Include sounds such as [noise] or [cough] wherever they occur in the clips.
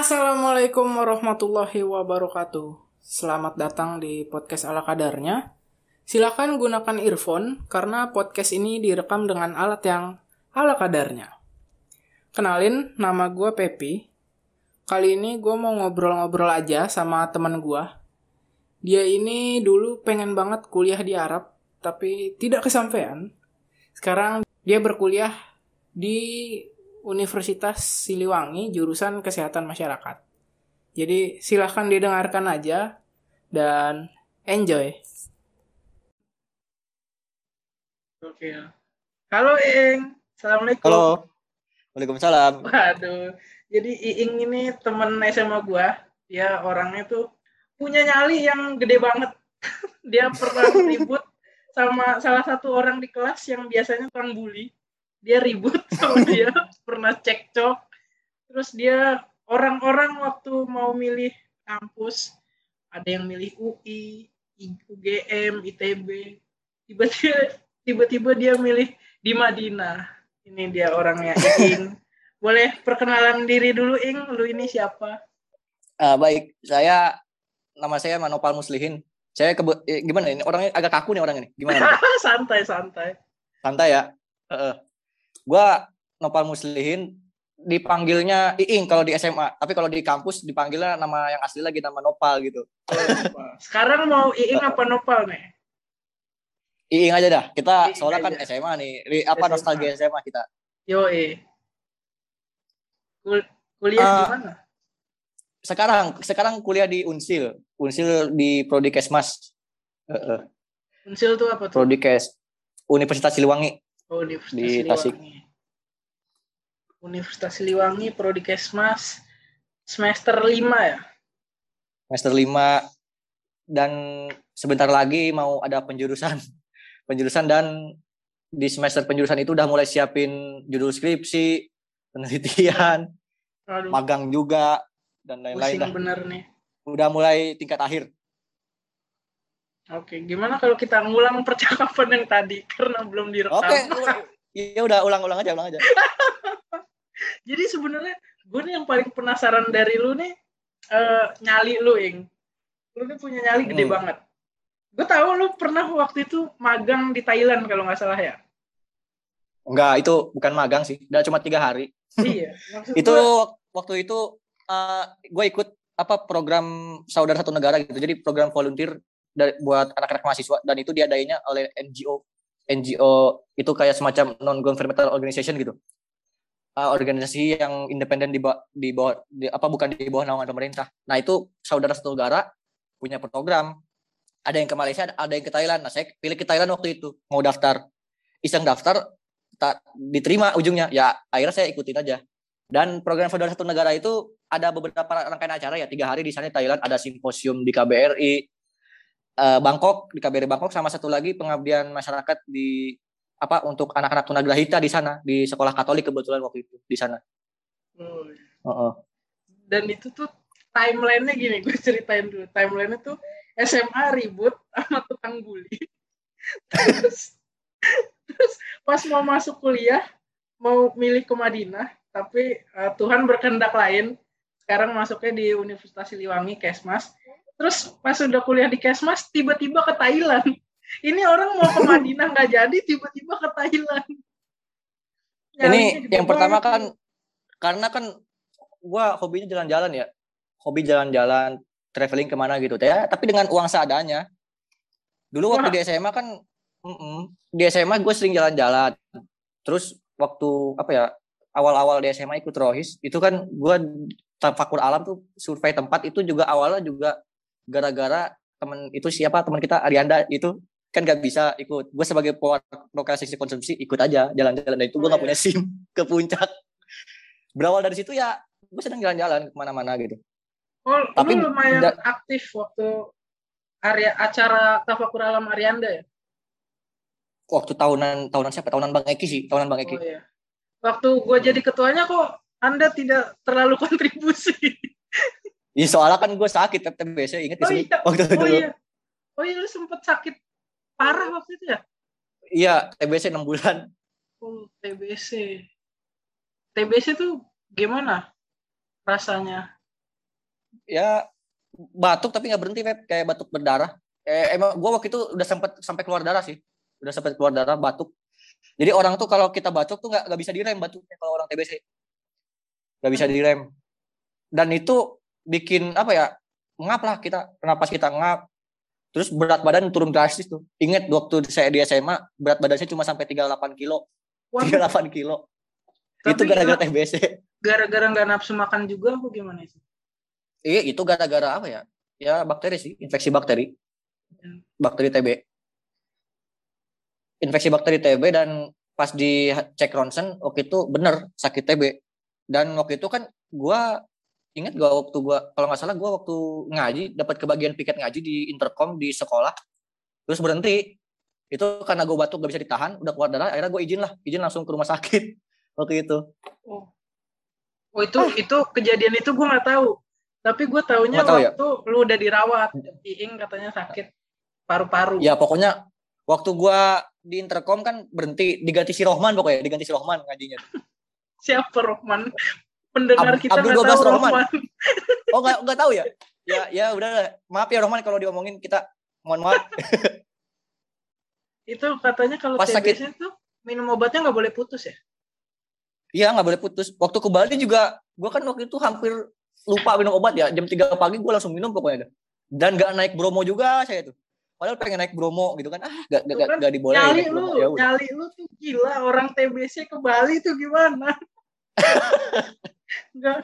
Assalamualaikum warahmatullahi wabarakatuh. Selamat datang di podcast ala kadarnya. Silakan gunakan earphone karena podcast ini direkam dengan alat yang ala kadarnya. Kenalin, nama gue Pepi. Kali ini gue mau ngobrol-ngobrol aja sama teman gue. Dia ini dulu pengen banget kuliah di Arab, tapi tidak kesampaian. Sekarang dia berkuliah di Universitas Siliwangi jurusan Kesehatan Masyarakat. Jadi silahkan didengarkan aja dan enjoy. Oke. Halo Ing. Assalamualaikum. Halo. Waalaikumsalam. Waduh. Jadi Iing ini temen SMA gua. Dia orangnya tuh punya nyali yang gede banget. [laughs] Dia pernah ribut sama salah satu orang di kelas yang biasanya tukang bully. Dia ribut [laughs] sama dia, pernah cekcok. Terus dia orang-orang waktu mau milih kampus, ada yang milih UI, UGM, ITB. Tiba-tiba tiba-tiba dia milih di Madinah. Ini dia orangnya Ing. Boleh perkenalan diri dulu Ing, lu ini siapa? Uh, baik, saya nama saya Manopal Muslihin. Saya kebe eh, gimana ini orangnya agak kaku nih orang ini. Gimana? [laughs] santai, santai. Santai ya. Uh, Gua Nopal Muslihin dipanggilnya Iing kalau di SMA, tapi kalau di kampus dipanggilnya nama yang asli lagi nama Nopal gitu. Sekarang mau Iing apa Nopal nih? Iing aja dah. Kita Iing soalnya kan aja. kan SMA nih. Apa SMA. nostalgia SMA kita? Yo, eh. Kul kuliah uh, di mana? Sekarang sekarang kuliah di Unsil. Unsil di Prodi Kesmas. Uh, uh. Unsil tuh apa tuh? Prodi Kes Universitas Siliwangi. Oh, Universitas di Siliwangi. Tasik. Universitas Siliwangi Prodi Kesmas semester 5 ya? Semester 5 dan sebentar lagi mau ada penjurusan [laughs] penjurusan dan di semester penjurusan itu udah mulai siapin judul skripsi, [laughs] penelitian, Aduh. magang juga dan lain-lain. bener nih. Udah mulai tingkat akhir. Oke, gimana kalau kita ngulang percakapan yang tadi karena belum direkam? Oke, ya udah ulang-ulang aja, ulang aja. [laughs] Jadi sebenarnya gue nih yang paling penasaran dari lu nih uh, nyali lu, Ing. Lu nih punya nyali gede hmm. banget. Gue tahu lu pernah waktu itu magang di Thailand kalau nggak salah ya. Enggak, itu bukan magang sih. Udah cuma tiga hari. Iya. [laughs] itu gua... waktu itu uh, eh, gue ikut apa program saudara satu negara gitu. Jadi program volunteer dari, buat anak-anak mahasiswa. Dan itu diadainya oleh NGO. NGO itu kayak semacam non governmental organization gitu. Uh, organisasi yang independen di bawah di bawah di, apa bukan di bawah naungan pemerintah. Nah, itu saudara satu negara punya program. Ada yang ke Malaysia ada yang ke Thailand. Nah saya pilih ke Thailand waktu itu mau daftar. Iseng daftar tak diterima ujungnya. Ya akhirnya saya ikutin aja. Dan program saudara satu negara itu ada beberapa rangkaian acara ya. Tiga hari di sana Thailand ada simposium di KBRI uh, Bangkok di KBRI Bangkok sama satu lagi pengabdian masyarakat di apa untuk anak-anak tunagrahita di sana di sekolah Katolik kebetulan waktu itu di sana. Oh. Uh -uh. Dan itu tuh timelinenya gini gue ceritain dulu timelinenya tuh SMA ribut sama tukang bully. terus, terus pas mau masuk kuliah, mau milih ke Madinah, tapi uh, Tuhan berkehendak lain. Sekarang masuknya di Universitas Siliwangi, Kesmas. Terus pas udah kuliah di Kesmas, tiba-tiba ke Thailand. Ini orang mau ke Madinah nggak jadi, tiba-tiba ke Thailand. [laughs] Ini yang pertama kan, karena kan gua hobinya jalan-jalan ya. Hobi jalan-jalan, traveling ke mana gitu ya tapi dengan uang seadanya dulu waktu Wah. di SMA kan mm -mm, di SMA gue sering jalan-jalan terus waktu apa ya awal-awal di SMA ikut rohis itu kan gue fakultas alam tuh survei tempat itu juga awalnya juga gara-gara temen itu siapa teman kita Arianda itu kan gak bisa ikut gue sebagai lokasi konsumsi ikut aja jalan-jalan dan itu gue oh, gak iya. punya [laughs] sim ke puncak berawal dari situ ya gue sedang jalan-jalan ke mana-mana gitu Oh, tapi lu lumayan da- aktif waktu area acara Tafakur Alam Arianda ya? Waktu tahunan tahunan siapa? Tahunan Bang Eki sih, tahunan Bang Eki. Oh, iya. Waktu gue jadi ketuanya kok Anda tidak terlalu [laughs] kontribusi. Iya soalnya kan gue sakit TBC inget oh, iya. waktu oh, dulu. Iya. Oh iya lu sempet sakit parah waktu itu ya? Iya TBC 6 bulan. Oh TBC. TBC tuh gimana rasanya? ya batuk tapi nggak berhenti Feb. kayak batuk berdarah eh, emang gue waktu itu udah sempet sampai keluar darah sih udah sampai keluar darah batuk jadi orang tuh kalau kita batuk tuh nggak nggak bisa direm batuknya kalau orang TBC nggak bisa direm dan itu bikin apa ya ngap lah kita kenapa kita ngap. Terus berat badan turun drastis tuh. Inget waktu saya di SMA berat badan saya cuma sampai 38 kilo. Waduh. 38 kilo. Tapi itu gara-gara TBC gara-gara nggak nafsu makan juga apa gimana sih? Iya itu gara-gara apa ya? Ya bakteri sih infeksi bakteri. Hmm. bakteri TB infeksi bakteri TB dan pas di cek ronsen waktu itu bener sakit TB dan waktu itu kan gua ingat gua waktu gua kalau nggak salah gua waktu ngaji dapat kebagian piket ngaji di intercom di sekolah terus berhenti itu karena gue batuk gak bisa ditahan udah keluar darah akhirnya gue izin lah izin langsung ke rumah sakit [laughs] waktu itu oh, oh itu ah. itu kejadian itu gue nggak tahu tapi gue taunya tahu ya? waktu ya? lu udah dirawat Iing katanya sakit paru-paru ya pokoknya waktu gue di intercom kan berhenti diganti si Rohman pokoknya diganti si Rohman ngajinya [laughs] siapa Rohman pendengar Ab kita Abdul 12 tahu Rohman. Rohman. [laughs] oh nggak nggak tahu ya? Ya ya udah maaf ya Rohman kalau diomongin kita mohon maaf. itu katanya kalau Pas TBC sakit, itu minum obatnya nggak boleh putus ya? Iya nggak boleh putus. Waktu ke Bali juga, gue kan waktu itu hampir lupa minum obat ya. Jam 3 pagi gue langsung minum pokoknya. Dan nggak naik Bromo juga saya tuh. Padahal pengen naik Bromo gitu kan. Ah gak, gak, kan gak, dibolehin. Nyali lu, ya nyali lu tuh gila. Orang TBC ke Bali tuh gimana? [laughs] nggak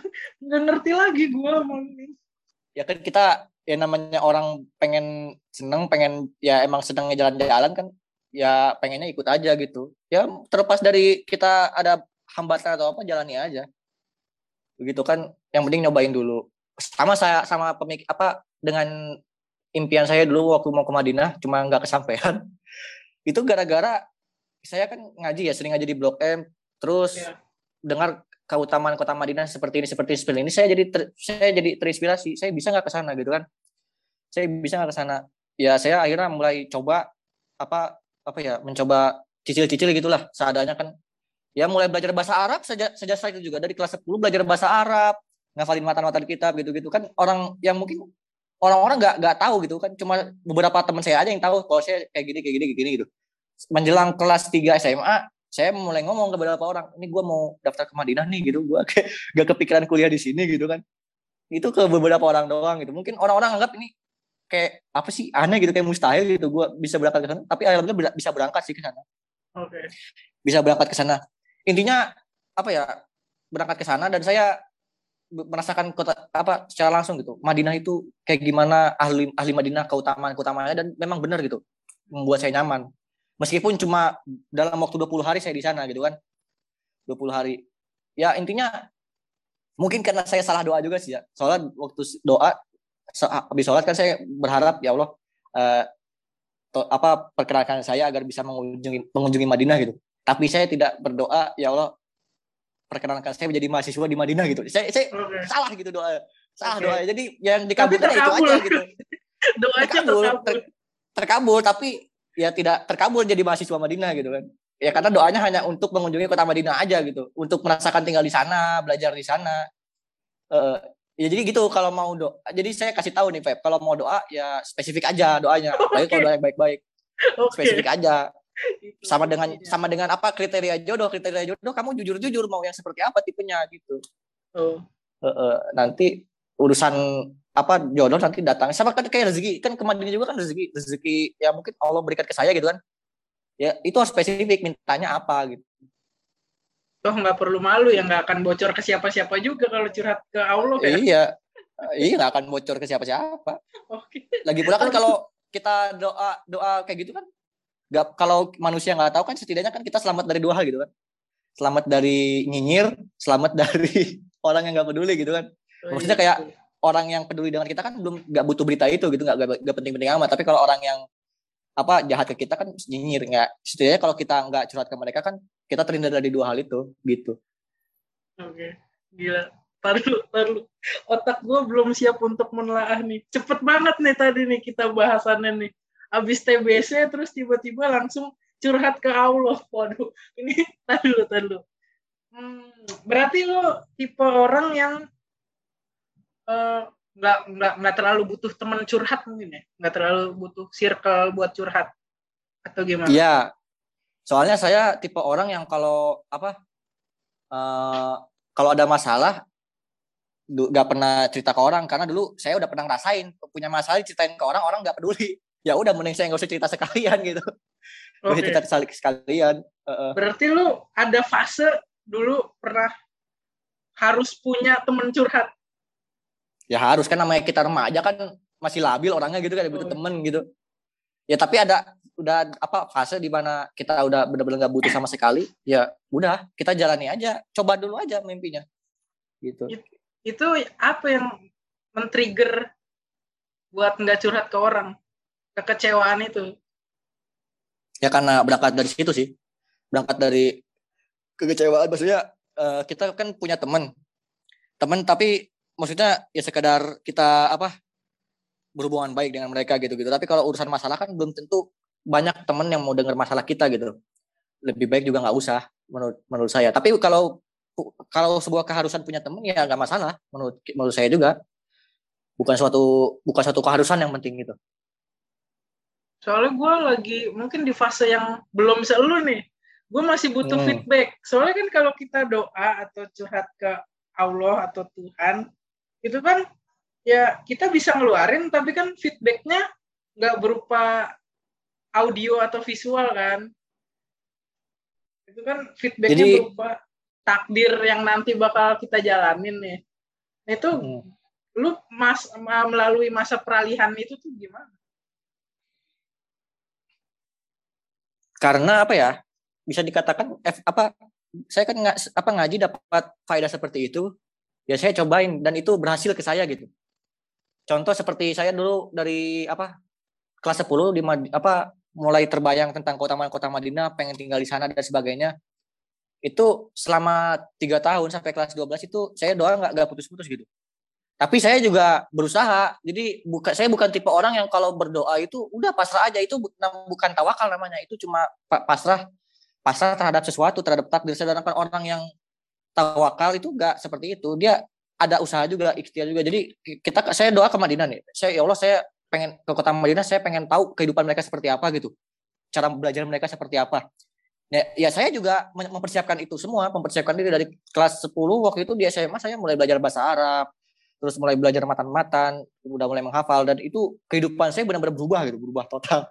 nggak ngerti lagi gue ini. Ya kan kita ya namanya orang pengen seneng pengen ya emang senengnya jalan-jalan kan ya pengennya ikut aja gitu. Ya terlepas dari kita ada hambatan atau apa jalani aja. Begitu kan yang penting nyobain dulu. Sama saya sama pemik apa dengan impian saya dulu waktu mau ke Madinah cuma nggak kesampaian. [laughs] Itu gara-gara saya kan ngaji ya sering ngaji di Blok M. Terus ya. dengar keutamaan kota Madinah seperti ini seperti seperti ini. Saya jadi ter, saya jadi terinspirasi. Saya bisa nggak ke sana gitu kan? Saya bisa nggak ke sana? Ya saya akhirnya mulai coba apa apa ya mencoba cicil-cicil gitulah seadanya kan. Ya mulai belajar bahasa Arab saja sejak saya itu juga dari kelas 10 belajar bahasa Arab ngafalin matan-matan kitab gitu-gitu kan. Orang yang mungkin orang-orang nggak nggak tahu gitu kan. Cuma beberapa teman saya aja yang tahu kalau saya kayak gini kayak gini kayak gini gitu. Menjelang kelas 3 SMA saya mulai ngomong ke beberapa orang ini gue mau daftar ke Madinah nih gitu. Gue kayak [laughs] gak kepikiran kuliah di sini gitu kan. Itu ke beberapa orang doang gitu. Mungkin orang-orang anggap ini kayak apa sih aneh gitu kayak mustahil gitu. Gue bisa berangkat ke sana tapi alhamdulillah bisa berangkat sih ke sana. Oke. Okay. bisa berangkat ke sana. Intinya apa ya berangkat ke sana dan saya merasakan kota apa secara langsung gitu. Madinah itu kayak gimana ahli ahli Madinah keutamaan keutamanya dan memang benar gitu. Membuat saya nyaman meskipun cuma dalam waktu 20 hari saya di sana gitu kan. 20 hari. Ya intinya mungkin karena saya salah doa juga sih ya. Soalnya waktu doa habis sholat kan saya berharap ya Allah uh, to, apa perkenalkan saya agar bisa mengunjungi mengunjungi Madinah gitu. Tapi saya tidak berdoa ya Allah perkenalkan saya menjadi mahasiswa di Madinah gitu. Saya, saya okay. salah gitu doa salah okay. doa. Jadi yang dikabulkan itu aja gitu. [laughs] Doanya terkabul, ter, terkabul tapi ya tidak terkabul jadi mahasiswa Madinah gitu kan. Ya karena doanya hanya untuk mengunjungi kota Madinah aja gitu. Untuk merasakan tinggal di sana belajar di sana. Uh, ya jadi gitu kalau mau doa jadi saya kasih tahu nih Feb kalau mau doa ya spesifik aja doanya. [laughs] Okay. kalau doa yang baik-baik. Okay. spesifik aja. Sama dengan sama dengan apa kriteria jodoh. Kriteria jodoh kamu jujur jujur mau yang seperti apa tipenya gitu. Oh. uh, uh, nanti urusan apa jodoh nanti datang. Sama kan kayak rezeki. Kan kemarin juga kan rezeki rezeki ya mungkin Allah berikan ke saya gitu kan. Ya itu harus spesifik mintanya apa gitu. Toh nggak perlu malu ya nggak akan bocor ke siapa-siapa juga kalau curhat ke Allah ya. Iya. Iya nggak akan bocor ke siapa-siapa. Oke. Lagi pula kan kalau kita doa doa kayak gitu kan nggak kalau manusia nggak tahu kan setidaknya kan kita selamat dari dua hal gitu kan. Selamat dari nyinyir selamat [laughs] dari orang yang nggak peduli gitu kan. Oh, maksudnya iya, kayak orang yang peduli dengan kita kan belum nggak butuh berita itu gitu nggak nggak penting-penting amat. Tapi kalau orang yang apa jahat ke kita kan nyinyir nggak. Setidaknya kalau kita nggak curhat ke mereka kan kita terhindar dari dua hal itu gitu. Oke gila. Taruh taruh. Otak gue belum siap untuk menelaah nih. Cepet banget nih tadi nih kita bahasannya nih. Abis TBC terus tiba-tiba langsung curhat ke Allah. Waduh ini taruh taruh hmm, berarti lo tipe orang yang uh, nggak nggak nggak terlalu butuh teman curhat mungkin ya? Nggak terlalu butuh circle buat curhat? Atau gimana? Iya. Soalnya saya tipe orang yang kalau apa uh, kalau ada masalah nggak pernah cerita ke orang. Karena dulu saya udah pernah ngerasain punya masalah ceritain ke orang orang nggak peduli. [laughs] Ya udah mending saya nggak usah cerita sekalian gitu. Okay. cerita sekalian. Uh, berarti lu ada fase dulu pernah harus punya temen curhat ya harus kan namanya kita remaja kan masih labil orangnya gitu kan butuh oh. temen gitu. Ya tapi ada udah apa fase di mana kita udah benar-benar nggak butuh sama sekali ya udah kita jalani aja. Coba dulu aja mimpinya. Gitu. Itu apa yang men-trigger buat nggak curhat ke orang? Kekecewaan itu. Ya karena berangkat dari situ sih. Berangkat dari kekecewaan maksudnya uh, kita kan punya teman teman tapi maksudnya ya sekedar kita apa berhubungan baik dengan mereka gitu gitu tapi kalau urusan masalah kan belum tentu banyak temen yang mau dengar masalah kita gitu. Lebih baik juga nggak usah menurut menurut saya. Tapi kalau kalau sebuah keharusan punya temen ya nggak masalah menurut menurut saya juga. Bukan suatu bukan suatu keharusan yang penting gitu. Soalnya gue lagi mungkin di fase yang belum selalu nih. Gue masih butuh hmm. feedback. Soalnya kan kalau kita doa atau curhat ke Allah atau Tuhan itu kan ya kita bisa ngeluarin tapi kan feedbacknya nggak berupa audio atau visual kan. Itu kan feedbacknya Jadi, berupa takdir yang nanti bakal kita jalanin nih. Nah, itu hmm. lu mas melalui masa peralihan itu tuh gimana? Karena apa ya? Bisa dikatakan F, apa saya kan nggak apa ngaji dapat faedah seperti itu ya saya cobain dan itu berhasil ke saya gitu contoh seperti saya dulu dari apa kelas 10 di apa mulai terbayang tentang kota kota Madinah, pengen tinggal di sana dan sebagainya. Itu selama tiga tahun sampai kelas 12 itu saya doa nggak nggak putus-putus gitu. Tapi saya juga berusaha. Jadi buka, saya bukan tipe orang yang kalau berdoa itu udah pasrah aja itu bukan tawakal namanya. Itu cuma pasrah pasrah terhadap sesuatu, terhadap takdir. Sedangkan orang yang tawakal itu nggak seperti itu. Dia ada usaha juga, ikhtiar juga. Jadi kita saya doa ke Madinah nih. Saya ya Allah saya pengen ke kota Madinah saya pengen tahu kehidupan mereka seperti apa gitu. Cara belajar mereka seperti apa. Ya, ya saya juga mempersiapkan itu semua. Mempersiapkan diri dari kelas 10 waktu itu di SMA saya mulai belajar bahasa Arab. Terus mulai belajar matan-matan udah mulai menghafal. Dan itu kehidupan saya benar-benar berubah gitu. Berubah total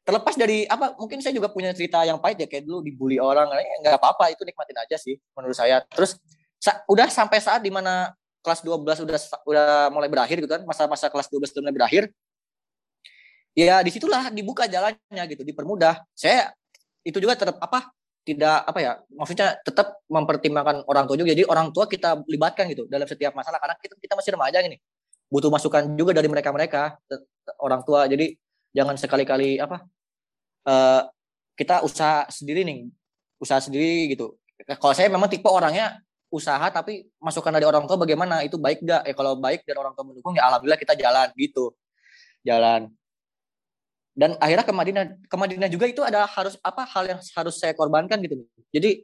terlepas dari apa mungkin saya juga punya cerita yang pahit ya kayak dulu dibully orang eh, nggak apa-apa itu nikmatin aja sih menurut saya. Terus sa udah sampai saat di mana kelas 12 udah udah mulai berakhir gitu kan masa-masa kelas 12 udah mulai berakhir ya di situlah dibuka jalannya gitu dipermudah. Saya itu juga tetap apa tidak apa ya maksudnya tetap mempertimbangkan orang tua juga. Jadi orang tua kita libatkan gitu dalam setiap masalah karena kita kita masih remaja ini butuh masukan juga dari mereka mereka orang tua. Jadi jangan sekali-kali apa uh, kita usaha sendiri nih usaha sendiri gitu. Kalau saya memang tipe orangnya usaha tapi masukan dari orang tua bagaimana itu baik gak ya kalau baik dan orang tua mendukung ya alhamdulillah kita jalan gitu. Jalan. Dan akhirnya ke Madinah ke Madinah juga itu ada harus apa hal yang harus saya korbankan gitu. Jadi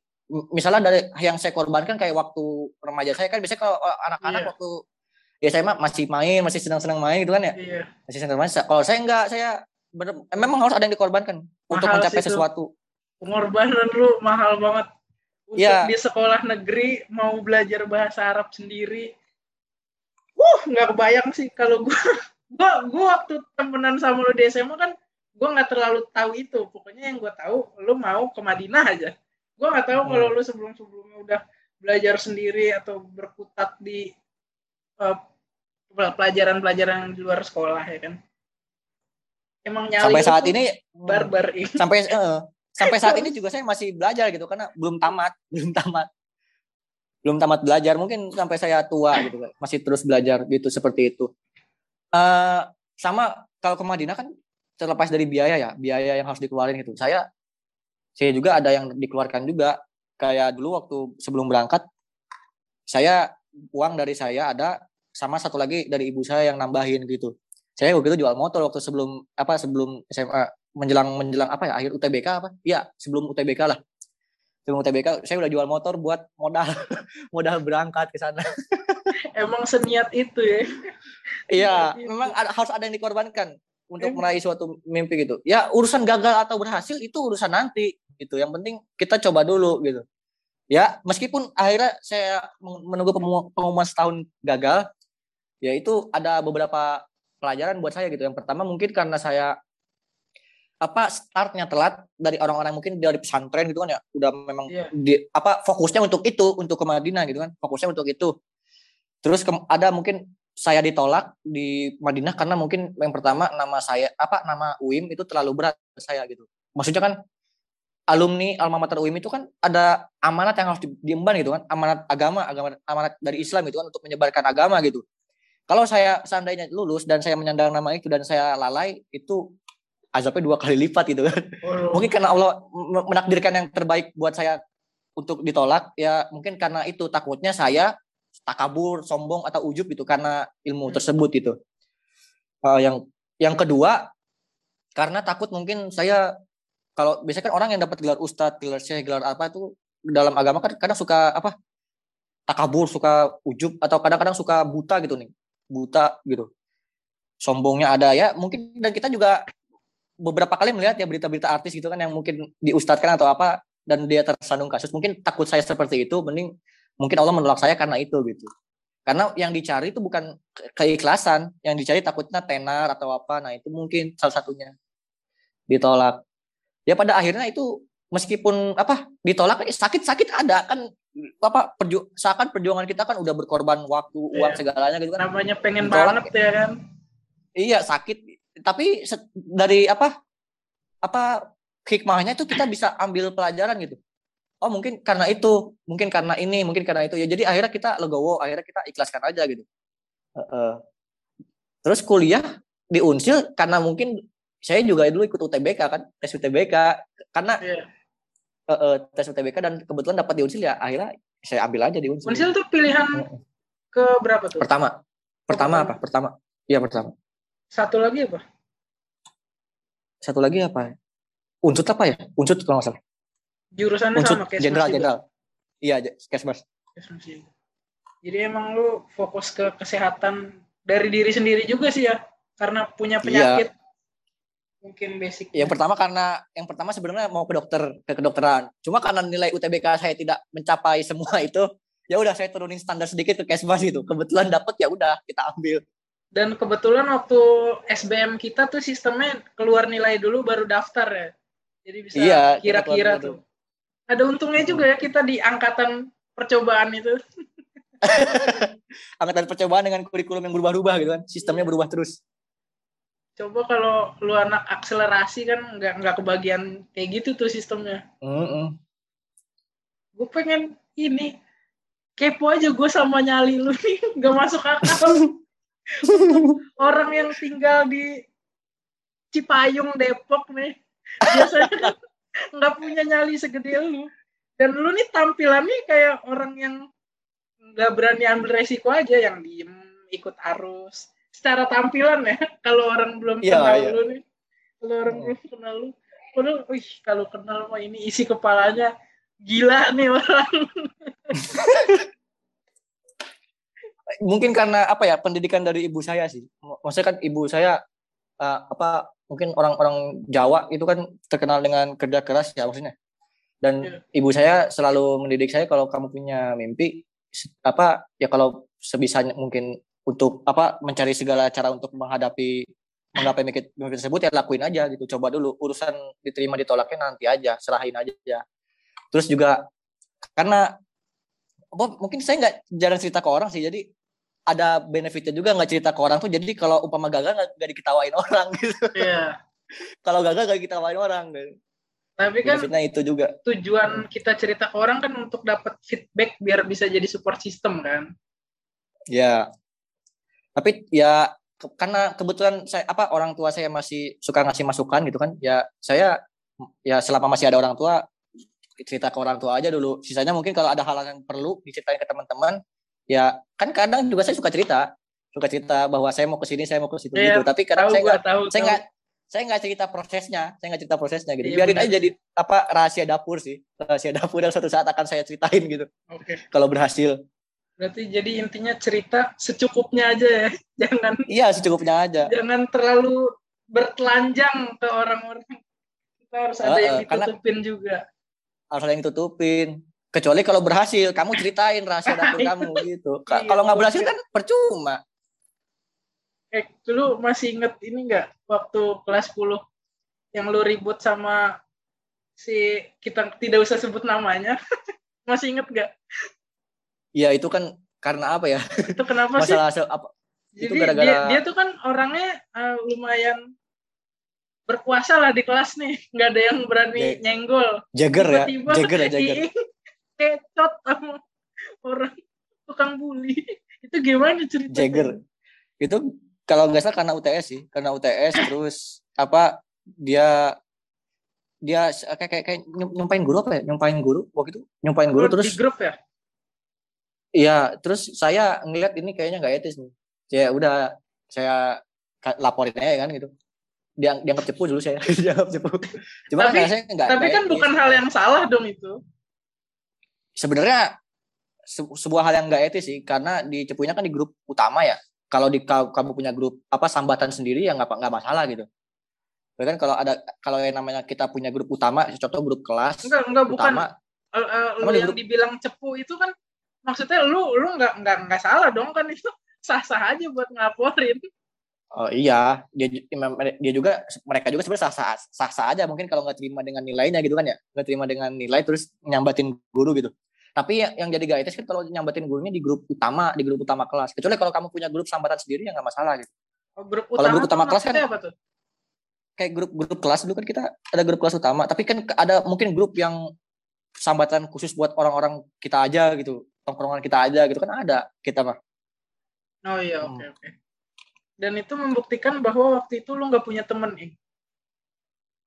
misalnya dari yang saya korbankan kayak waktu remaja saya kan biasanya kalau anak-anak yeah. waktu ya saya mah masih main masih senang-senang main gitu kan ya yeah. masih senang main kalau saya enggak saya bener, memang harus ada yang dikorbankan mahal untuk mencapai sesuatu pengorbanan lu mahal banget untuk ya. di sekolah negeri mau belajar bahasa Arab sendiri. Wuh, nggak kebayang sih kalau gue [laughs] gue gue waktu temenan sama lo di SMA kan gue nggak terlalu tahu itu pokoknya yang gue tahu lo mau ke Madinah aja gue nggak tahu hmm. kalau lo sebelum sebelumnya udah belajar sendiri atau berkutat di uh, pelajaran-pelajaran di luar sekolah ya kan? Emang nyali sampai saat ini barbar ini. sampai uh, sampai saat ini juga saya masih belajar gitu karena belum tamat [laughs] belum tamat. Belum tamat belajar mungkin sampai saya tua gitu masih terus belajar gitu seperti itu. Uh, sama kalau ke Madinah kan terlepas dari biaya ya biaya yang harus dikeluarin gitu. Saya saya juga ada yang dikeluarkan juga. Kayak dulu waktu sebelum berangkat saya uang dari saya ada sama satu lagi dari ibu saya yang nambahin gitu. Saya waktu itu jual motor waktu sebelum apa sebelum SMA menjelang menjelang apa ya akhir UTBK apa? Iya, sebelum UTBK lah. Sebelum UTBK saya udah jual motor buat modal [laughs] modal berangkat ke sana. [laughs] emang seniat itu ya. Iya memang ada, harus ada yang dikorbankan untuk meraih suatu mimpi gitu. Ya urusan gagal atau berhasil itu urusan nanti gitu. Yang penting kita coba dulu gitu. Ya meskipun akhirnya saya menunggu pengumuman setahun gagal ya itu ada beberapa pelajaran buat saya gitu. Yang pertama mungkin karena saya apa startnya telat dari orang-orang mungkin dari pesantren gitu kan ya. Udah memang yeah. di apa fokusnya untuk itu untuk ke Madinah gitu kan. Fokusnya untuk itu. Terus ke, ada mungkin saya ditolak di Madinah karena mungkin yang pertama nama saya apa nama UIM itu terlalu berat saya gitu. Maksudnya kan alumni alma mater UIM itu kan ada amanat yang harus diemban gitu kan. Amanat agama agama amanat dari Islam gitu kan untuk menyebarkan agama gitu kalau saya seandainya lulus dan saya menyandang nama itu dan saya lalai itu azabnya dua kali lipat gitu kan. Oh. Mungkin karena Allah menakdirkan yang terbaik buat saya untuk ditolak ya mungkin karena itu takutnya saya takabur, sombong atau ujub gitu karena ilmu hmm. tersebut gitu. Uh, yang yang kedua karena takut mungkin saya kalau biasanya kan orang yang dapat gelar ustadz, gelar syekh, gelar apa itu dalam agama kan kadang suka apa takabur, suka ujub atau kadang-kadang suka buta gitu nih, buta gitu. Sombongnya ada ya mungkin dan kita juga beberapa kali melihat ya berita-berita artis gitu kan yang mungkin diustadkan atau apa dan dia tersandung kasus. Mungkin takut saya seperti itu mending mungkin Allah menolak saya karena itu gitu. Karena yang dicari itu bukan keikhlasan yang dicari takutnya tenar atau apa. Nah itu mungkin salah satunya. Ditolak. Ya pada akhirnya itu meskipun apa ditolak sakit-sakit ada kan apa perju seakan perjuangan kita kan udah berkorban waktu uang yeah. segalanya gitu kan. Namanya pengen ditolak, banget ya kan. Iya sakit. Tapi dari apa apa hikmahnya itu kita bisa ambil pelajaran gitu. Oh mungkin karena itu mungkin karena ini mungkin karena itu. Ya jadi akhirnya kita legowo akhirnya kita ikhlaskan aja gitu. Uh, uh. terus kuliah di unsil karena mungkin saya juga dulu ikut UTBK kan tes UTBK karena yeah. Uh, uh, tes UTBK dan kebetulan dapat di unsil ya akhirnya saya ambil aja di unsil unsil tuh pilihan ke berapa tuh pertama pertama apa pertama iya pertama satu lagi apa? Satu lagi apa? Unsut apa ya? Unsut kalau nggak salah. Jurusannya Unsut, sama kayak Jenderal, jenderal. Iya, Kesmas. Jadi emang lu fokus ke kesehatan dari diri sendiri juga sih ya? Karena punya iya. penyakit. Iya. Mungkin basic. Yang pertama karena yang pertama sebenarnya mau ke dokter, ke kedokteran. Cuma karena nilai UTBK saya tidak mencapai semua [laughs] itu, ya udah saya turunin standar sedikit ke Kesmas itu. Kebetulan dapat ya udah kita ambil. Dan kebetulan waktu SBM kita tuh sistemnya keluar nilai dulu baru daftar ya. Jadi bisa iya, kira-kira tuh. Ada untungnya juga ya kita di angkatan percobaan itu. [laughs] angkatan percobaan dengan kurikulum yang berubah-ubah gitu kan. Sistemnya berubah terus. Coba kalau lu anak akselerasi kan nggak nggak kebagian kayak gitu tuh sistemnya. Mm -mm. Gue pengen ini kepo aja gue sama nyali lu nih [laughs] nggak masuk akal. [laughs] orang yang tinggal di Cipayung Depok nih biasanya kan nggak punya nyali segede lu dan lu nih tampilannya kayak orang yang nggak berani ambil resiko aja yang diem ikut arus secara tampilan ya [laughs] kalau orang belum ya, kenal ya. lu nih. Kalau orang belum kenal lu Padahal, wih kalau kenal mah ini isi kepalanya gila nih orang. [laughs] Mungkin karena apa ya pendidikan dari ibu saya sih. Maksudnya kan ibu saya uh, apa mungkin orang-orang Jawa itu kan terkenal dengan kerja keras ya maksudnya. Dan yeah. ibu saya selalu mendidik saya kalau kamu punya mimpi apa ya kalau sebisanya mungkin untuk apa mencari segala cara untuk menghadapi menggapai mimpi, tersebut ya lakuin aja gitu. Coba dulu urusan diterima ditolaknya nanti aja serahin aja. Ya terus juga karena apa mungkin saya nggak jarang cerita ke orang sih jadi ada benefitnya juga nggak cerita ke orang tuh jadi kalau umpama gagal nggak diketawain [laughs] orang gitu. Iya. Kalau gagal nggak diketawain orang. Gitu. tapi kan benefitnya itu juga. tujuan kita cerita ke orang kan untuk dapat feedback biar bisa jadi support system kan? Ya tapi ya ke, karena kebetulan saya apa orang tua saya masih suka ngasih masukan gitu kan ya saya ya selama masih ada orang tua cerita ke orang tua aja dulu. Sisanya mungkin kalau ada hal yang perlu diceritain ke teman-teman ya kan kadang juga saya suka cerita suka cerita bahwa saya mau ke sini saya mau ke situ ya, gitu. Tapi kadang saya nggak saya nggak saya nggak cerita prosesnya saya nggak cerita prosesnya gitu. Ya, biarin bener. aja jadi apa rahasia dapur sih. Rahasia dapur yang suatu saat akan saya ceritain gitu. Okay. kalau berhasil Berarti jadi intinya cerita secukupnya aja ya. [laughs] Jangan Iya, secukupnya aja. jangan terlalu bertelanjang ke orang-orang. Kita harus ada Heeh, yang karena- ditutupin juga. Harus ada yang tutupin. Kecuali kalau berhasil, kamu ceritain rahasia [laughs] dapur kamu gitu. Iya, Kalau nggak berhasil oke. kan percuma. Eh, dulu masih inget ini nggak waktu kelas 10 yang lu ribut sama si kita tidak usah sebut namanya. [laughs] masih inget nggak? Ya itu kan karena apa ya? Itu kenapa [laughs] sih? Masalah se- apa? itu Jadi gara-gara- dia, dia tuh kan orangnya eh, lumayan berkuasa lah di kelas nih. Nggak ada yang berani nyenggol. Jagger ya, Jagger ya [laughs] Jagger. Iing kecot sama orang tukang bully. [laughs] Itu gimana ceritanya? Jagger. Itu kalau nggak salah karena UTS sih, karena UTS terus apa dia dia kayak kayak, kayak nyum- nyumpain guru apa ya? Nyumpain guru waktu itu nyumpain guru Oh, terus di grup ya? Iya, terus saya ngeliat ini kayaknya nggak etis nih. Ya udah saya laporin aja kan gitu. Dia dianggap cepu dulu saya, [laughs] dianggap cepu. Cuma Tapi- kan saya nggak. Tapi kan etis. bukan hal yang salah dong itu. Sebenarnya se- sebuah hal yang nggak etis sih, karena di cepunya kan di grup utama ya. Kalau di ka- kamu punya grup apa sambatan sendiri ya nggak nggak masalah gitu. Bahkan kalau ada kalau yang namanya kita punya grup utama, contoh grup kelas Enggak, enggak bukan utama, lu Emang di yang grup- dibilang cepu itu kan maksudnya lu lu nggak nggak nggak salah dong kan itu sah-sah aja buat ngelaporin. Oh iya, dia dia juga mereka juga sebenarnya sah sah sah aja mungkin kalau nggak terima dengan nilainya gitu kan ya, nggak terima dengan nilai terus nyambatin guru gitu. Tapi yang, yang jadi gak etis kan kalau nyambatin gurunya di grup utama, di grup utama kelas. Kecuali kalau kamu punya grup sambatan sendiri ya nggak masalah gitu. Oh, grup Kalau grup utama kelas kan- apa tuh? Kayak grup grup kelas dulu kan kita ada grup kelas utama, tapi kan ada mungkin grup yang sambatan khusus buat orang-orang kita aja gitu, tongkrongan kita aja gitu kan ada kita mah. Oh iya, Hmm. oke oke. Dan itu membuktikan bahwa waktu itu lu nggak punya temen, Ing.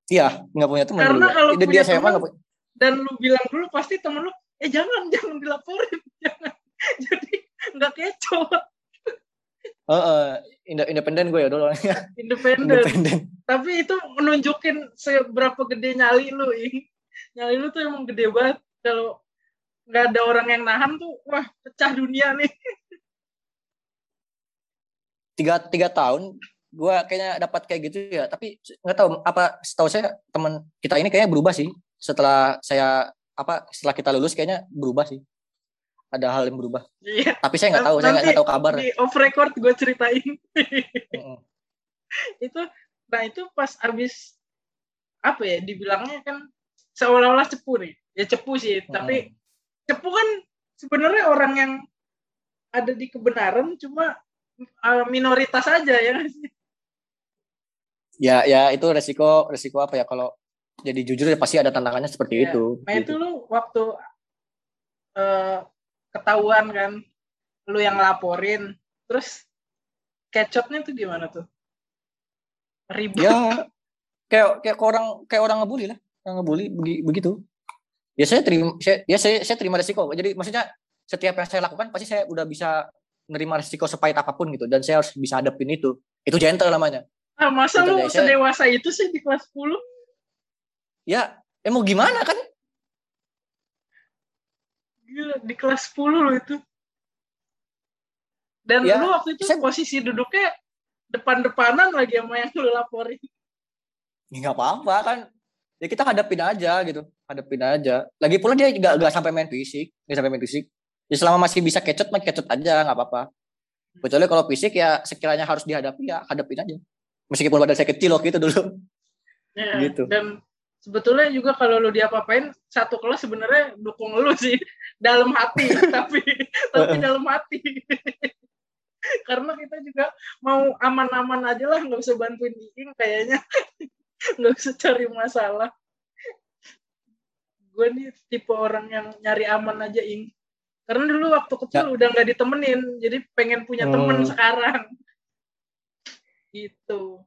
Iya, nggak punya teman Karena dulu. kalau Dia- punya nggak punya. Dan lu bilang dulu pasti temen lu, eh jangan [laughs] jangan dilaporin, [laughs] jangan. Jadi nggak kecoh, Heeh, inde- independen gue ya dulu [laughs] independen. independen. Tapi itu menunjukin seberapa gede nyali lu, Ing. Nyali lu tuh emang gede banget. Kalau nggak ada orang yang nahan tuh, wah pecah dunia nih. tiga tiga tahun gue kayaknya dapat kayak gitu ya tapi nggak tahu apa setahu saya teman kita ini kayaknya berubah sih setelah saya apa setelah kita lulus kayaknya berubah sih ada hal yang berubah Iya. tapi saya nggak tahu saya nggak Nanti tahu kabar Di off record gue ceritain. Mm-mm. itu nah itu pas abis apa ya dibilangnya kan seolah-olah cepu nih ya cepu sih tapi cepu kan sebenarnya orang yang ada di kebenaran cuma uh, minoritas aja ya ya ya itu resiko resiko apa ya? Kalau jadi jujur ya pasti ada tantangannya seperti Ya, itu nah itu gitu. lu waktu eh, ketahuan kan lu yang laporin terus kecotnya tuh gimana tuh? Ribut. Ya kayak kayak orang kayak orang ngebully lah orang ngebully begi- begitu ya saya terima saya, ya saya, saya terima resiko. Jadi maksudnya setiap yang saya lakukan pasti saya udah bisa menerima resiko sepahit apa pun gitu. Dan saya harus bisa hadapin itu. Itu gentle namanya. Ah, masa Itu lu saya- sedewasa itu sih di kelas 10 ya eh mau gimana kan? Gila, di kelas 10 lo itu. Dan Ya, lu waktu itu saya- posisi duduknya depan-depanan lagi sama yang lu laporin. ya nggak apa-apa kan ya kita hadapin aja gitu. Hadapin aja. Lagi pula dia nggak nggak sampai main fisik. Nggak sampai main fisik. Ya selama masih bisa kecot mah kecot aja nggak apa-apa. Kecuali kalau fisik ya sekiranya harus dihadapi ya hadapin aja. Meskipun badan saya kecil waktu itu dulu. Ya, [laughs] Gitu. Dan sebetulnya juga kalau lu diapa-apain satu kelas sebenarnya dukung lu sih. [laughs] Dalam hati, [laughs] tapi tapi dalam hati. Karena kita juga mau aman-aman aja lah, nggak usah bantuin Iing kayaknya. [laughs] nggak usah cari masalah. Gue nih tipe orang yang nyari aman aja, Ing. Karena dulu waktu kecil udah nggak ditemenin, jadi pengen punya temen Hmm. sekarang. [laughs] Gitu.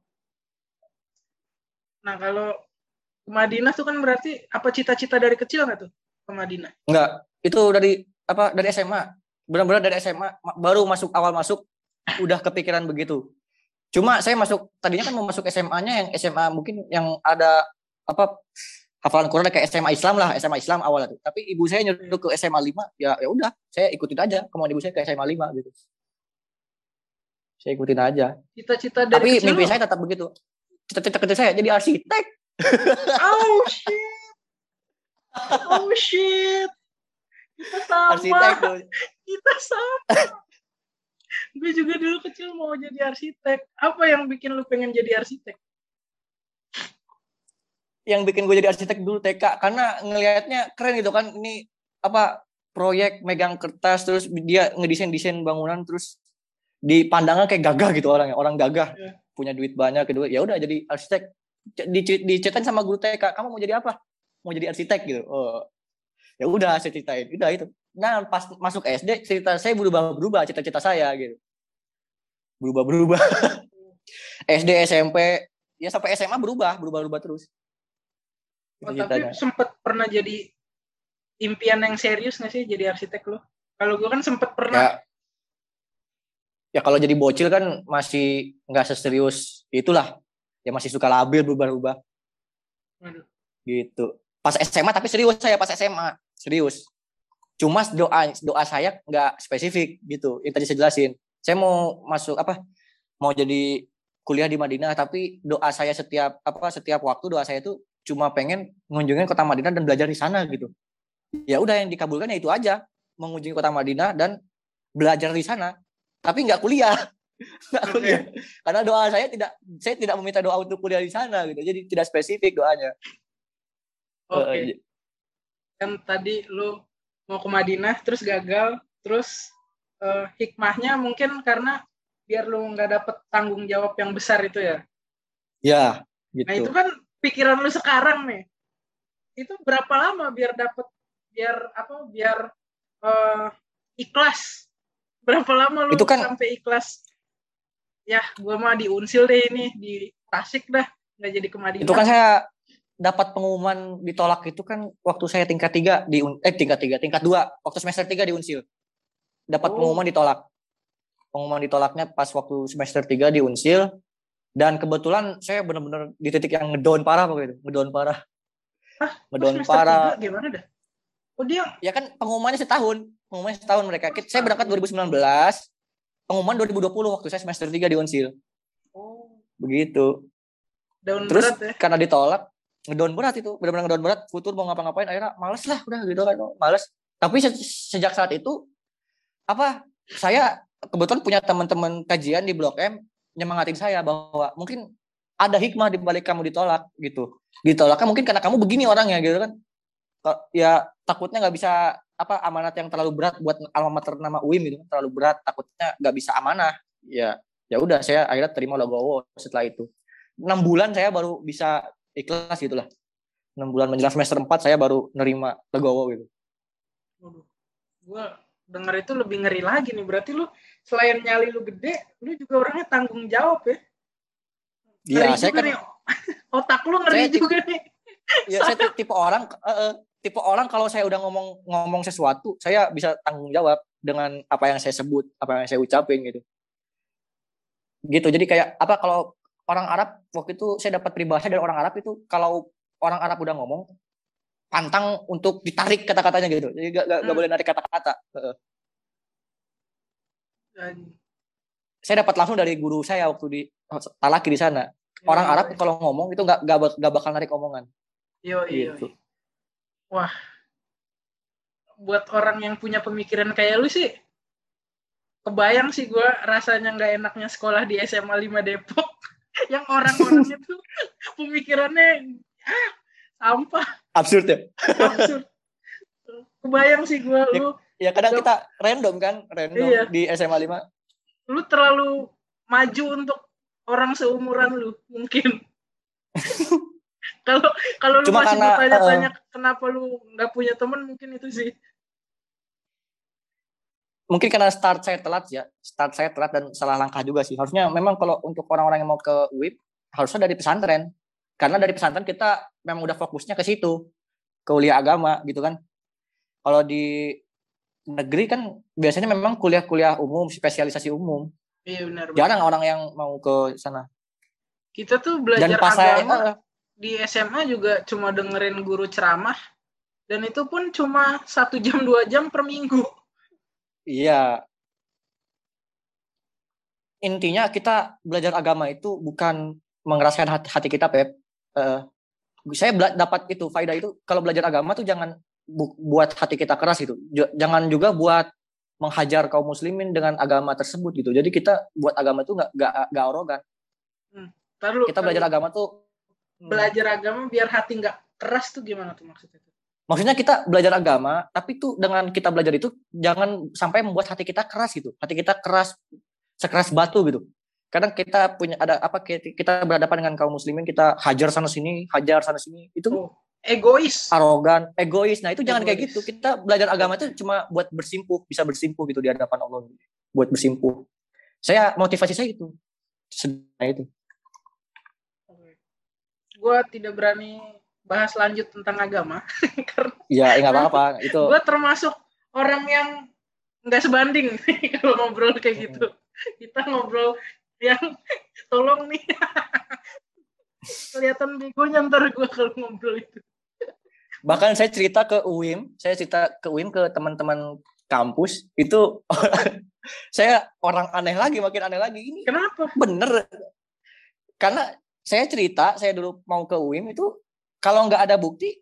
Nah, kalau ke Madinah tuh kan berarti apa cita-cita dari kecil nggak tuh ke Madinah? Enggak, itu dari apa dari SMA. Benar-benar dari SMA ma- baru masuk awal masuk udah kepikiran begitu. Cuma saya masuk tadinya kan mau masuk SMA-nya yang SMA mungkin yang ada apa hafalan Quran kayak SMA Islam lah, SMA Islam awalnya tuh. Tapi ibu saya nyuruh ke SMA 5, ya ya udah, saya ikutin aja kemauan ibu saya ke SMA 5 gitu. Saya ikutin aja. Cita-cita dari Tapi kecil mimpi saya tetap begitu. Cita-cita kecil saya jadi arsitek. Oh shit. Oh shit. Kita sama. Arsitek. Kita sama. Gue juga dulu kecil mau jadi arsitek. Apa yang bikin lu pengen jadi arsitek? yang bikin gue jadi arsitek dulu TK karena ngelihatnya keren gitu kan. Ini apa proyek megang kertas terus dia ngedesain desain bangunan terus dipandangnya kayak gagah gitu orangnya. Orang gagah Iya. punya duit banyak kedua ya udah jadi arsitek. C- di sama guru TK kamu mau jadi apa? Mau jadi arsitek gitu. Oh. Ya udah saya ceritain. Udah itu nah pas masuk SD cerita saya berubah berubah cita-cita saya gitu. Berubah berubah [laughs] SD SMP ya sampai SMA berubah berubah berubah terus. Oh, tapi sempet pernah jadi impian yang serius gak sih jadi arsitek lu? Kalau gue kan sempet pernah. ya. Ya kalau jadi bocil kan masih nggak seserius itulah. Ya masih suka labil berubah-ubah. Gitu. Pas SMA tapi serius saya pas SMA serius cuma doa doa saya nggak spesifik gitu. Yang tadi saya jelasin. Saya mau masuk apa mau jadi kuliah di Madinah tapi doa saya setiap apa setiap waktu doa saya itu cuma pengen mengunjungi kota Madinah dan belajar di sana gitu. Ya udah yang dikabulkan ya itu aja. Mengunjungi kota Madinah dan belajar di sana. Tapi nggak kuliah. [laughs] Nggak kuliah. Karena doa saya tidak saya tidak meminta doa untuk kuliah di sana gitu. Jadi tidak spesifik doanya. Oke. Eh, Kan tadi lu mau ke Madinah terus gagal, terus eh, hikmahnya mungkin karena biar lu nggak dapet tanggung jawab yang besar itu ya. ya gitu Nah itu kan pikiran lu sekarang nih. Itu berapa lama biar dapet biar apa biar eh, ikhlas? Berapa lama lu Itu kan- sampai ikhlas? Ya, gua mah di Unsil deh ini di Tasik dah, nggak jadi ke Madinah. itu kan saya dapat pengumuman ditolak itu kan waktu saya tingkat tiga di Un- eh tingkat tiga tingkat dua waktu semester tiga di Unsil dapat Oh. pengumuman ditolak pengumuman ditolaknya pas waktu semester tiga di Unsil dan kebetulan saya benar-benar di titik yang ngedown parah waktu itu ngedown parah Hah? ngedown parah tiga gimana dah? Oh dia ya kan pengumumannya setahun pengumumannya setahun mereka saya berangkat 2019 pengumuman 2020 waktu saya semester tiga di Unsil oh, begitu daun Terus berat ya. karena ditolak ngedown berat itu benar-benar ngedown berat futur mau ngapa-ngapain akhirnya males lah udah gitu kan males. Tapi se- sejak saat itu apa saya kebetulan punya teman-teman kajian di Blok M nyemangatin saya bahwa mungkin ada hikmah di balik kamu ditolak gitu. Ditolaknya mungkin karena kamu begini orangnya gitu kan. Ka- ya takutnya nggak bisa apa amanat yang terlalu berat buat alma mater nama UIM gitu terlalu berat takutnya nggak bisa amanah. Ya ya udah saya akhirnya terima logowo setelah itu. Enam bulan saya baru bisa ikhlas gitulah enam bulan menjelang semester 4 saya baru nerima legowo gitu Waduh. Gua denger itu lebih ngeri lagi nih. Berarti lu selain nyali lu gede, lu juga orangnya tanggung jawab ya. Iya, saya juga kan nih. [laughs] Otak lu ngeri Saya- juga nih. ya saya [laughs] ti- tipe orang eh, eh, tipe orang kalau saya udah ngomong ngomong sesuatu saya bisa tanggung jawab dengan apa yang saya sebut apa yang saya ucapin gitu gitu jadi kayak apa kalau orang Arab waktu itu saya dapat peribahasa dari orang Arab itu kalau orang Arab udah ngomong pantang untuk ditarik kata-katanya gitu. Jadi gak, gak, gak Hmm. boleh narik kata-kata. Dan, saya dapat langsung dari guru saya waktu di talaki di sana. Orang yo, Arab kalau ngomong itu nggak nggak bak- nggak bakal narik omongan. Yo, yo, gitu. Buat orang yang punya pemikiran kayak lu sih kebayang sih gua rasanya nggak enaknya sekolah di SMA 5 Depok [laughs] yang orang-orangnya tuh pemikirannya ah, sampah. Absurd ya? Absurd. Kebayang sih gua Ya, lu ya kadang kita random kan random Iya. di SMA 5 lu terlalu maju untuk orang seumuran lu mungkin. [laughs] Kalau kalau lu Cuma masih bertanya-tanya kenapa lu nggak punya teman mungkin itu sih mungkin karena start saya telat ya start saya telat dan salah langkah juga sih. Harusnya memang kalau untuk orang-orang yang mau ke WIP harusnya dari pesantren. Karena dari pesantren kita memang udah fokusnya ke situ ke kuliah agama gitu kan. Kalau di negeri kan biasanya memang kuliah-kuliah umum spesialisasi umum. Iya benar jarang orang yang mau ke sana. Kita tuh dan belajar pas saya agama eh, di SMA juga cuma dengerin guru ceramah. Dan itu pun cuma satu jam dua jam per minggu. Iya. Intinya kita belajar agama itu bukan mengeraskan hati, hati kita, Pep. Uh, saya dapat itu faedah itu kalau belajar agama tuh jangan bu buat hati kita keras gitu. J jangan juga buat menghajar kaum muslimin dengan agama tersebut gitu. Jadi kita buat agama itu nggak nggak nggak arogan. Hmm. Kita belajar agama tuh hmm. belajar agama biar hati nggak keras tuh gimana tuh maksudnya? Maksudnya kita belajar agama, tapi tuh dengan kita belajar itu jangan sampai membuat hati kita keras gitu. Hati kita keras sekeras batu gitu. Kadang kita punya ada apa kita berhadapan dengan kaum muslimin, kita hajar sana sini, hajar sana sini. Itu oh, egois. Arogan, egois. Nah, itu egois. jangan kayak gitu. Kita belajar agama itu cuma buat bersimpuh, bisa bersimpuh gitu di hadapan Allah. Buat bersimpuh. Saya motivasi saya itu. Nah, itu. Gue tidak berani bahas lanjut tentang agama. [laughs] Karena ya nggak apa-apa. Itu gue termasuk orang yang nggak sebanding [laughs] kalau ngobrol kayak gitu. Kita ngobrol yang [laughs] tolong nih. Kelihatan begonya ntar gue kalau ngobrol itu. Bahkan saya cerita ke UIM saya cerita ke UIM ke teman-teman kampus itu saya orang aneh lagi makin aneh lagi. Ini kenapa? bener. Karena saya cerita saya dulu mau ke UIM itu kalau nggak ada bukti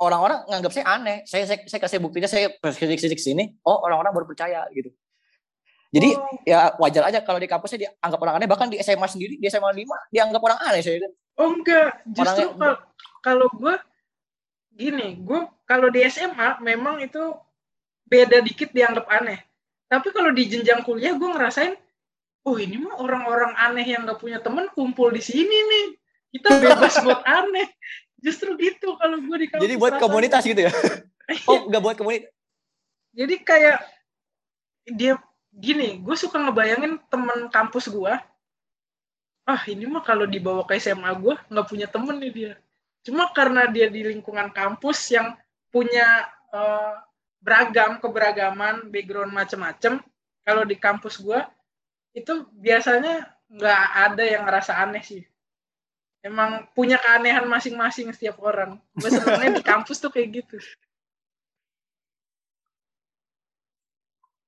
orang-orang nganggap saya aneh. Saya saya, saya kasih buktinya saya sidik-sidik sini oh orang-orang baru percaya gitu. Jadi oh. ya wajar aja kalau di kampusnya dianggap orang aneh. Bahkan di SMA sendiri di SMA 5 dianggap orang aneh saya oh enggak. Justru Orangnya, kalau, kalau gue gini gue kalau di SMA memang itu beda dikit dianggap aneh. Tapi kalau di jenjang kuliah gue ngerasain oh ini mah orang-orang aneh yang nggak punya temen kumpul di sini nih. Kita [laughs] bebas buat aneh justru gitu kalau gue di kampus jadi buat komunitas gitu ya? [laughs] Oh nggak buat komunitas jadi kayak dia gini gue suka ngebayangin temen kampus gue ah ini mah kalau dibawa ke SMA gue nggak punya temen nih dia. Cuma karena dia di lingkungan kampus yang punya uh, beragam keberagaman background macem-macem kalau di kampus gue itu biasanya nggak ada yang ngerasa aneh sih emang punya keanehan masing-masing setiap orang. Gue sebenarnya di kampus tuh kayak gitu.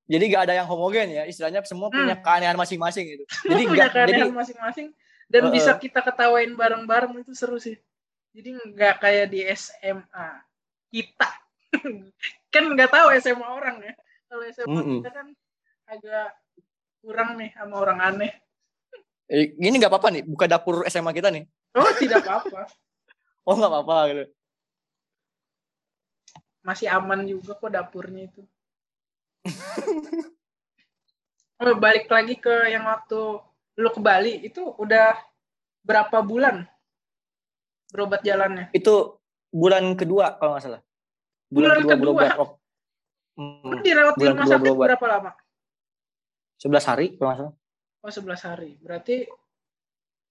Jadi gak ada yang homogen ya, istilahnya semua punya hmm. keanehan masing-masing gitu. Jadi punya gak, keanehan masing-masing dan uh, bisa kita ketawain bareng-bareng itu seru sih. Jadi nggak kayak di SMA kita [laughs] kan nggak tahu SMA orang ya. Kalau SMA mm -mm. kita kan agak kurang nih sama orang aneh. Eh, ini nggak apa-apa nih, buka dapur SMA kita nih. Oh, tidak apa-apa. oh, nggak apa-apa gitu. Masih aman juga kok dapurnya itu. [laughs] oh, balik lagi ke yang waktu lu ke Bali, itu udah berapa bulan berobat jalannya? Itu bulan kedua kalau nggak salah. Bulan, bulan kedua, kedua berobat. Oh. Hmm, dirawat di rumah sakit berapa lama? 11 hari kalau nggak salah. Oh, 11 hari. Berarti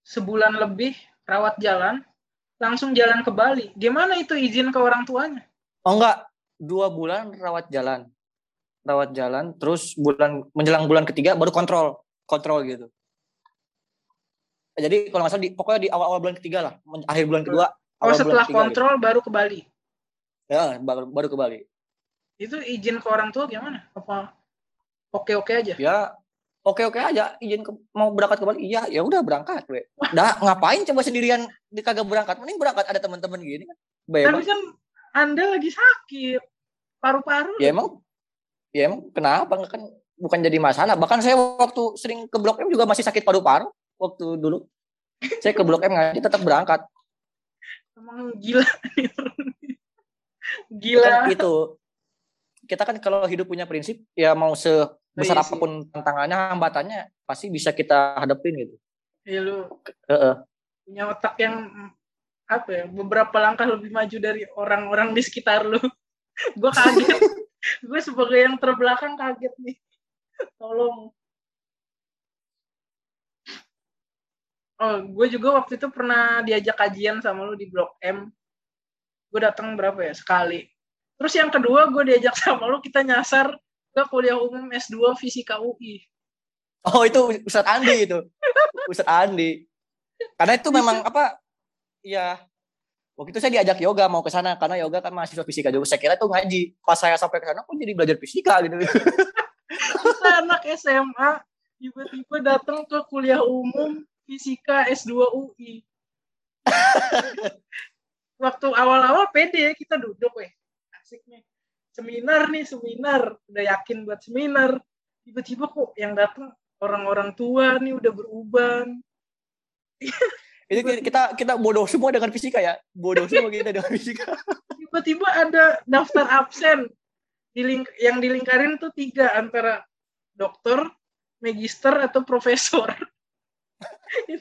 sebulan lebih rawat jalan, langsung jalan ke Bali. Gimana itu izin ke orang tuanya? Oh enggak, dua bulan rawat jalan, rawat jalan, terus bulan menjelang bulan ketiga baru kontrol, kontrol gitu. Jadi kalau nggak salah di, pokoknya di awal-awal bulan ketiga lah, akhir bulan kedua. Oh setelah ketiga, kontrol gitu. baru ke Bali? Ya baru baru ke Bali. Itu izin ke orang tua gimana? Apa oke-oke aja? Ya oke oke aja izin ke, mau berangkat ke Bali iya ya udah berangkat we. Dah ngapain coba sendirian di kagak berangkat? Mending berangkat ada teman-teman gini. Kan bebas. Tapi kan anda lagi sakit paru-paru. Ya emang ya emang kenapa? Kan bukan jadi masalah. Bahkan saya waktu sering ke blok M juga masih sakit paru-paru waktu dulu. Saya ke blok M ngaji tetap berangkat. Emang gila. [laughs] Gila. Kan itu. Kita kan kalau hidup punya prinsip ya mau se besar iya apa pun tantangannya hambatannya pasti bisa kita hadapin gitu. Iya lu uh -uh. punya otak yang apa ya beberapa langkah lebih maju dari orang-orang di sekitar lu. [laughs] Gue kaget. [laughs] Gue sebagai yang terbelakang kaget nih. Tolong. Oh gue juga waktu itu pernah diajak kajian sama lu di blok M. Gue datang berapa ya? Sekali. Terus yang kedua gue diajak sama lu kita nyasar ke kuliah umum S2 Fisika UI. Oh, itu Ustaz Andi itu. Ustaz Andi. Karena itu memang apa? Ya waktu itu saya diajak yoga mau ke sana karena yoga kan mahasiswa fisika juga saya kira itu ngaji pas saya sampai ke sana kok jadi belajar fisika gitu kita anak SMA tiba-tiba datang ke kuliah umum fisika S2 UI [laughs] waktu awal-awal pede kita duduk weh asik nih seminar nih seminar. Udah yakin buat seminar. Tiba-tiba kok yang datang orang-orang tua nih udah beruban [laughs] itu kita kita bodoh semua dengan fisika ya? Bodoh [laughs] semua kita dengan fisika. Tiba-tiba ada daftar absen. Di link, yang dilingkarin tuh tiga antara dokter magister atau profesor. [laughs]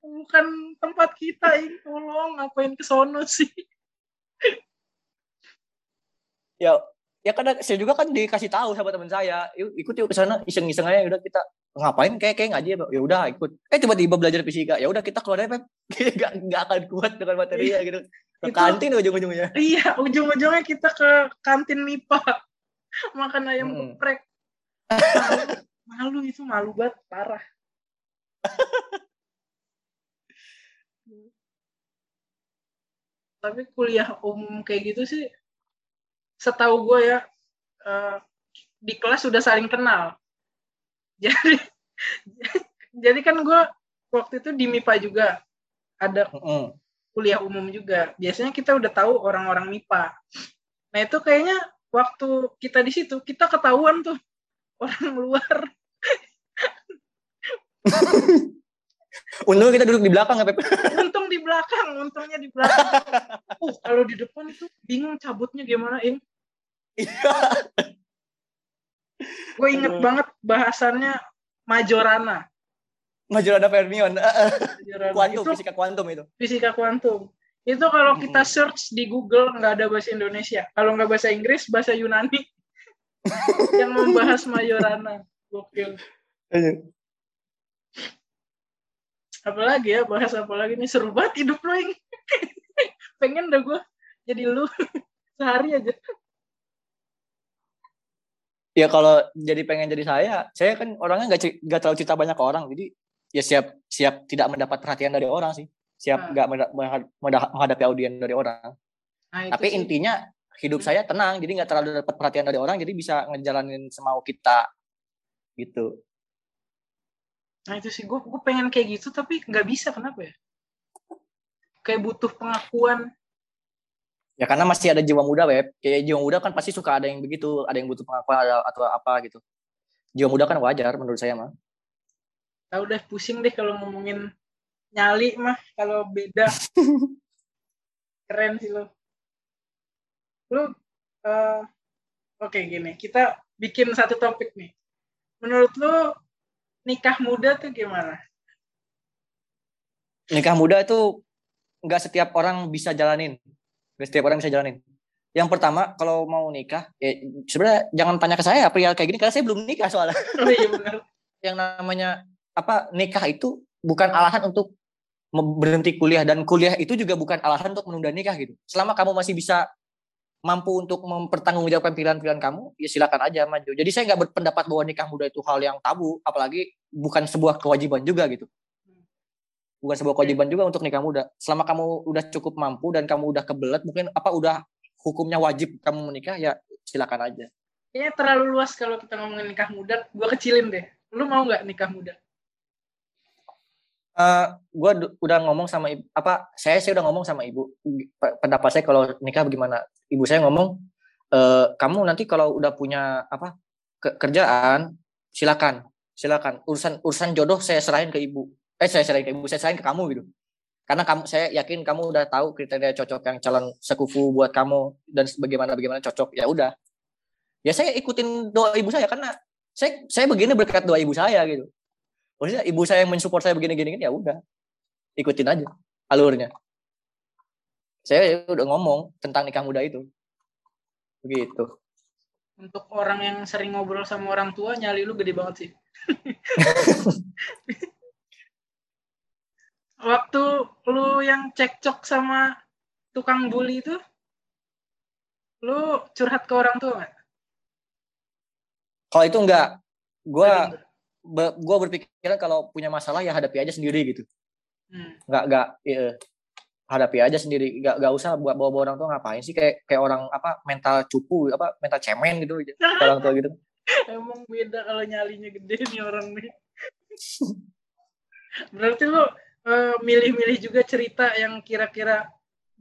Bukan tempat kita ini tolong ngapain ke sono sih ya ya kadang saya juga kan dikasih tahu sama teman saya yuk ikut yuk ke sana iseng-iseng aja udah kita. Ngapain? Kayak kayak ngaji ya udah ikut. Eh tiba-tiba belajar fisika. Ya udah kita keluar dari [laughs] nggak nggak akan kuat dengan materinya iya. gitu. Ke itu, kantin ujung-ujungnya. Iya ujung-ujungnya kita ke kantin MIPA. [laughs] Makan ayam hmm. geprek. [laughs] Malu, malu itu malu banget parah. Tapi kuliah umum kayak gitu sih setahu gue ya uh, di kelas sudah saling kenal. [laughs] Jadi jadi kan gue waktu itu di MIPA juga ada kuliah umum juga. Biasanya kita udah tahu orang-orang MIPA nah itu kayaknya waktu kita di situ kita ketahuan tuh orang luar. [laughs] Untung kita duduk di belakang ya, Pep. [laughs] Di belakang, untungnya di belakang. [laughs] Uh, kalau di depan itu bingung cabutnya gimana, Ing. Iya. Gue inget uh. banget bahasannya Majorana. Majorana Fermion. [laughs] Majorana. Kuantum, itu, fisika kuantum itu. Fisika kuantum. Itu kalau kita search di Google nggak ada bahasa Indonesia. Kalau nggak bahasa Inggris, bahasa Yunani. [laughs] yang membahas Majorana. Gokil. Apalagi ya, bahas apa lagi nih. Seru banget hidup lo ini. [laughs] Pengen dah gue jadi lu [laughs] sehari aja ya kalau jadi pengen jadi saya saya kan orangnya nggak nggak terlalu cerita banyak ke orang jadi ya siap siap tidak mendapat perhatian dari orang sih siap nggak hmm. menghadapi audien dari orang nah, tapi sih. intinya hidup hmm. saya tenang jadi nggak terlalu dapat perhatian dari orang jadi bisa ngejalanin semau kita gitu nah itu sih gue gue pengen kayak gitu tapi nggak bisa kenapa ya kayak butuh pengakuan Ya karena masih ada jiwa muda, Web. Kayak jiwa muda kan pasti suka ada yang begitu, ada yang butuh pengakuan atau apa gitu. Jiwa muda kan wajar menurut saya mah. Tahu deh pusing deh kalau ngomongin nyali mah kalau beda. [laughs] Keren sih lo. Lu uh, oke okay, gini, kita bikin satu topik nih. Menurut lu nikah muda tuh gimana? Nikah muda itu nggak setiap orang bisa jalanin. Setiap orang bisa jalanin. Yang pertama kalau mau nikah ya sebenarnya jangan tanya ke saya pria kayak gini karena saya belum nikah soalnya. Oh, iya benar. [laughs] Yang namanya apa nikah itu bukan alasan untuk berhenti kuliah dan kuliah itu juga bukan alasan untuk menunda nikah gitu. Selama kamu masih bisa mampu untuk mempertanggungjawabkan pilihan-pilihan kamu ya silakan aja maju jadi saya nggak berpendapat bahwa nikah muda itu hal yang tabu apalagi bukan sebuah kewajiban juga gitu bukan sebuah kewajiban juga untuk nikah muda. Selama kamu udah cukup mampu dan kamu udah kebelet, mungkin apa udah hukumnya wajib kamu menikah, ya silakan aja. Kayaknya terlalu luas kalau kita ngomongin nikah muda. Gue kecilin deh. Lu mau nggak nikah muda? Eh, gue udah ngomong sama ibu, apa saya sih udah ngomong sama ibu. Pendapat saya kalau nikah bagaimana? Ibu saya ngomong e, kamu nanti kalau udah punya apa ke kerjaan silakan silakan. Urusan urusan jodoh saya serahin ke ibu. Eh saya serahin ke ibu saya serahin ke kamu gitu. Karena kamu saya yakin kamu udah tahu kriteria cocok yang calon sekufu buat kamu dan bagaimana bagaimana cocok ya udah. Ya saya ikutin doa ibu saya karena saya saya begini berkat doa ibu saya gitu maksudnya ibu saya yang mensupport saya begini gini ya udah ikutin aja alurnya. Saya udah ngomong tentang nikah muda itu. Begitu. Untuk orang yang sering ngobrol sama orang tua nyali lu gede banget sih. [laughs] Waktu lu yang cekcok sama tukang bully itu lu curhat ke orang tua nggak? Kalau itu enggak, gue be, gua berpikiran kalau punya masalah ya hadapi aja sendiri gitu. Hmm. Enggak enggak. Iya. hadapi aja sendiri gak, gak usah buat bawa, bawa orang tua ngapain sih kayak kayak orang apa mental cupu apa mental cemen gitu orang tua gitu [laughs] emang beda kalau nyalinya gede nih orang nih berarti lo uh, milih-milih juga cerita yang kira-kira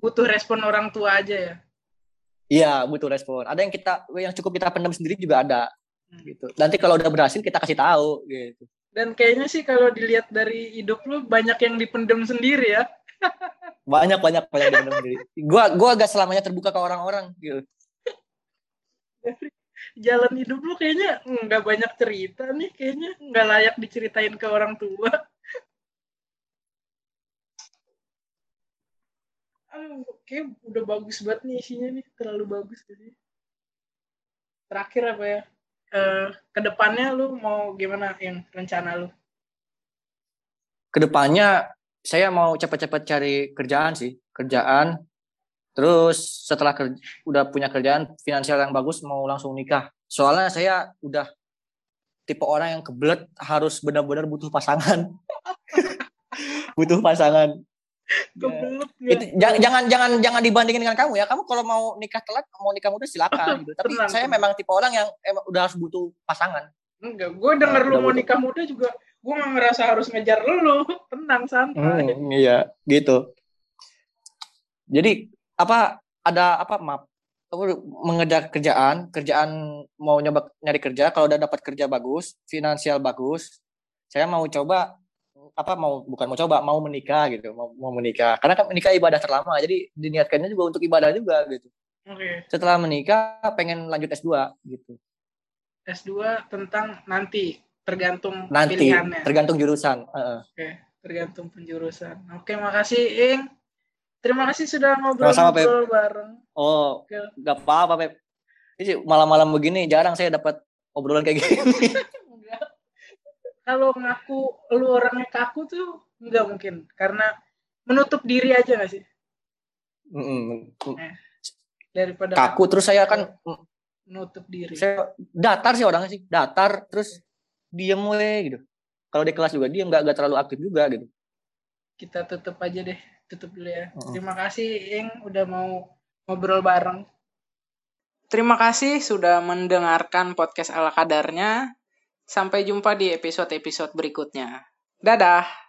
butuh respon orang tua aja ya iya butuh respon ada yang kita yang cukup kita pendam sendiri juga ada. Gitu. Nanti kalau udah berhasil kita kasih tahu gitu. Dan kayaknya sih kalau dilihat dari hidup lu banyak yang dipendam sendiri ya. Banyak banyak banyak yang dipendam sendiri. Gua gua agak selamanya terbuka ke orang-orang gitu. Jalan hidup lu kayaknya nggak banyak cerita nih kayaknya nggak layak diceritain ke orang tua. Aduh, kayak udah bagus banget nih isinya nih terlalu bagus jadi. Terakhir apa ya uh, ke depannya lu mau gimana yang rencana lu? Ke depannya saya mau cepat-cepat cari kerjaan sih kerjaan. Terus setelah kerja, udah punya kerjaan finansial yang bagus mau langsung nikah. Soalnya saya udah tipe orang yang kebelet harus benar-benar butuh pasangan. [laughs] Butuh pasangan Kebelet ya. Itu, jangan jangan jangan jangan dibandingin dengan kamu ya. Kamu kalau mau nikah telat, mau nikah muda silakan gitu. Tapi tenang, saya memang tipe orang yang emang udah harus butuh pasangan. Enggak, gue denger nah, lu mau nikah muda juga gue gak ngerasa harus ngejar lu. [laughs] Tenang santai. Hmm, iya, gitu. Jadi apa ada apa maaf mengejar kerjaan, kerjaan mau nyoba nyari kerja, kalau udah dapat kerja bagus, finansial bagus, saya mau coba apa mau bukan mau coba mau menikah gitu mau, mau menikah. Karena kan menikah ibadah terlama jadi diniatkannya juga untuk ibadah juga gitu. Okay. setelah menikah pengen lanjut S2 gitu. S2 tentang nanti tergantung nanti pilihannya. tergantung jurusan uh oke okay. tergantung penjurusan. Oke okay, makasih Ing. Terima kasih sudah ngobrol-ngobrol bareng. Oh okay. gak apa-apa Pep. Ini malam-malam begini jarang saya dapat obrolan kayak gini [laughs] kalau ngaku lu orangnya kaku tuh nggak mungkin karena menutup diri aja gak sih mm -hmm. eh, daripada kaku terus saya kan menutup diri saya datar sih orangnya sih datar terus diem we gitu kalau di kelas juga dia nggak nggak terlalu aktif juga gitu kita tutup aja deh tutup dulu ya uh -uh. terima kasih Ing udah mau ngobrol bareng Terima kasih sudah mendengarkan podcast ala kadarnya. Sampai jumpa di episode-episode berikutnya. Dadah!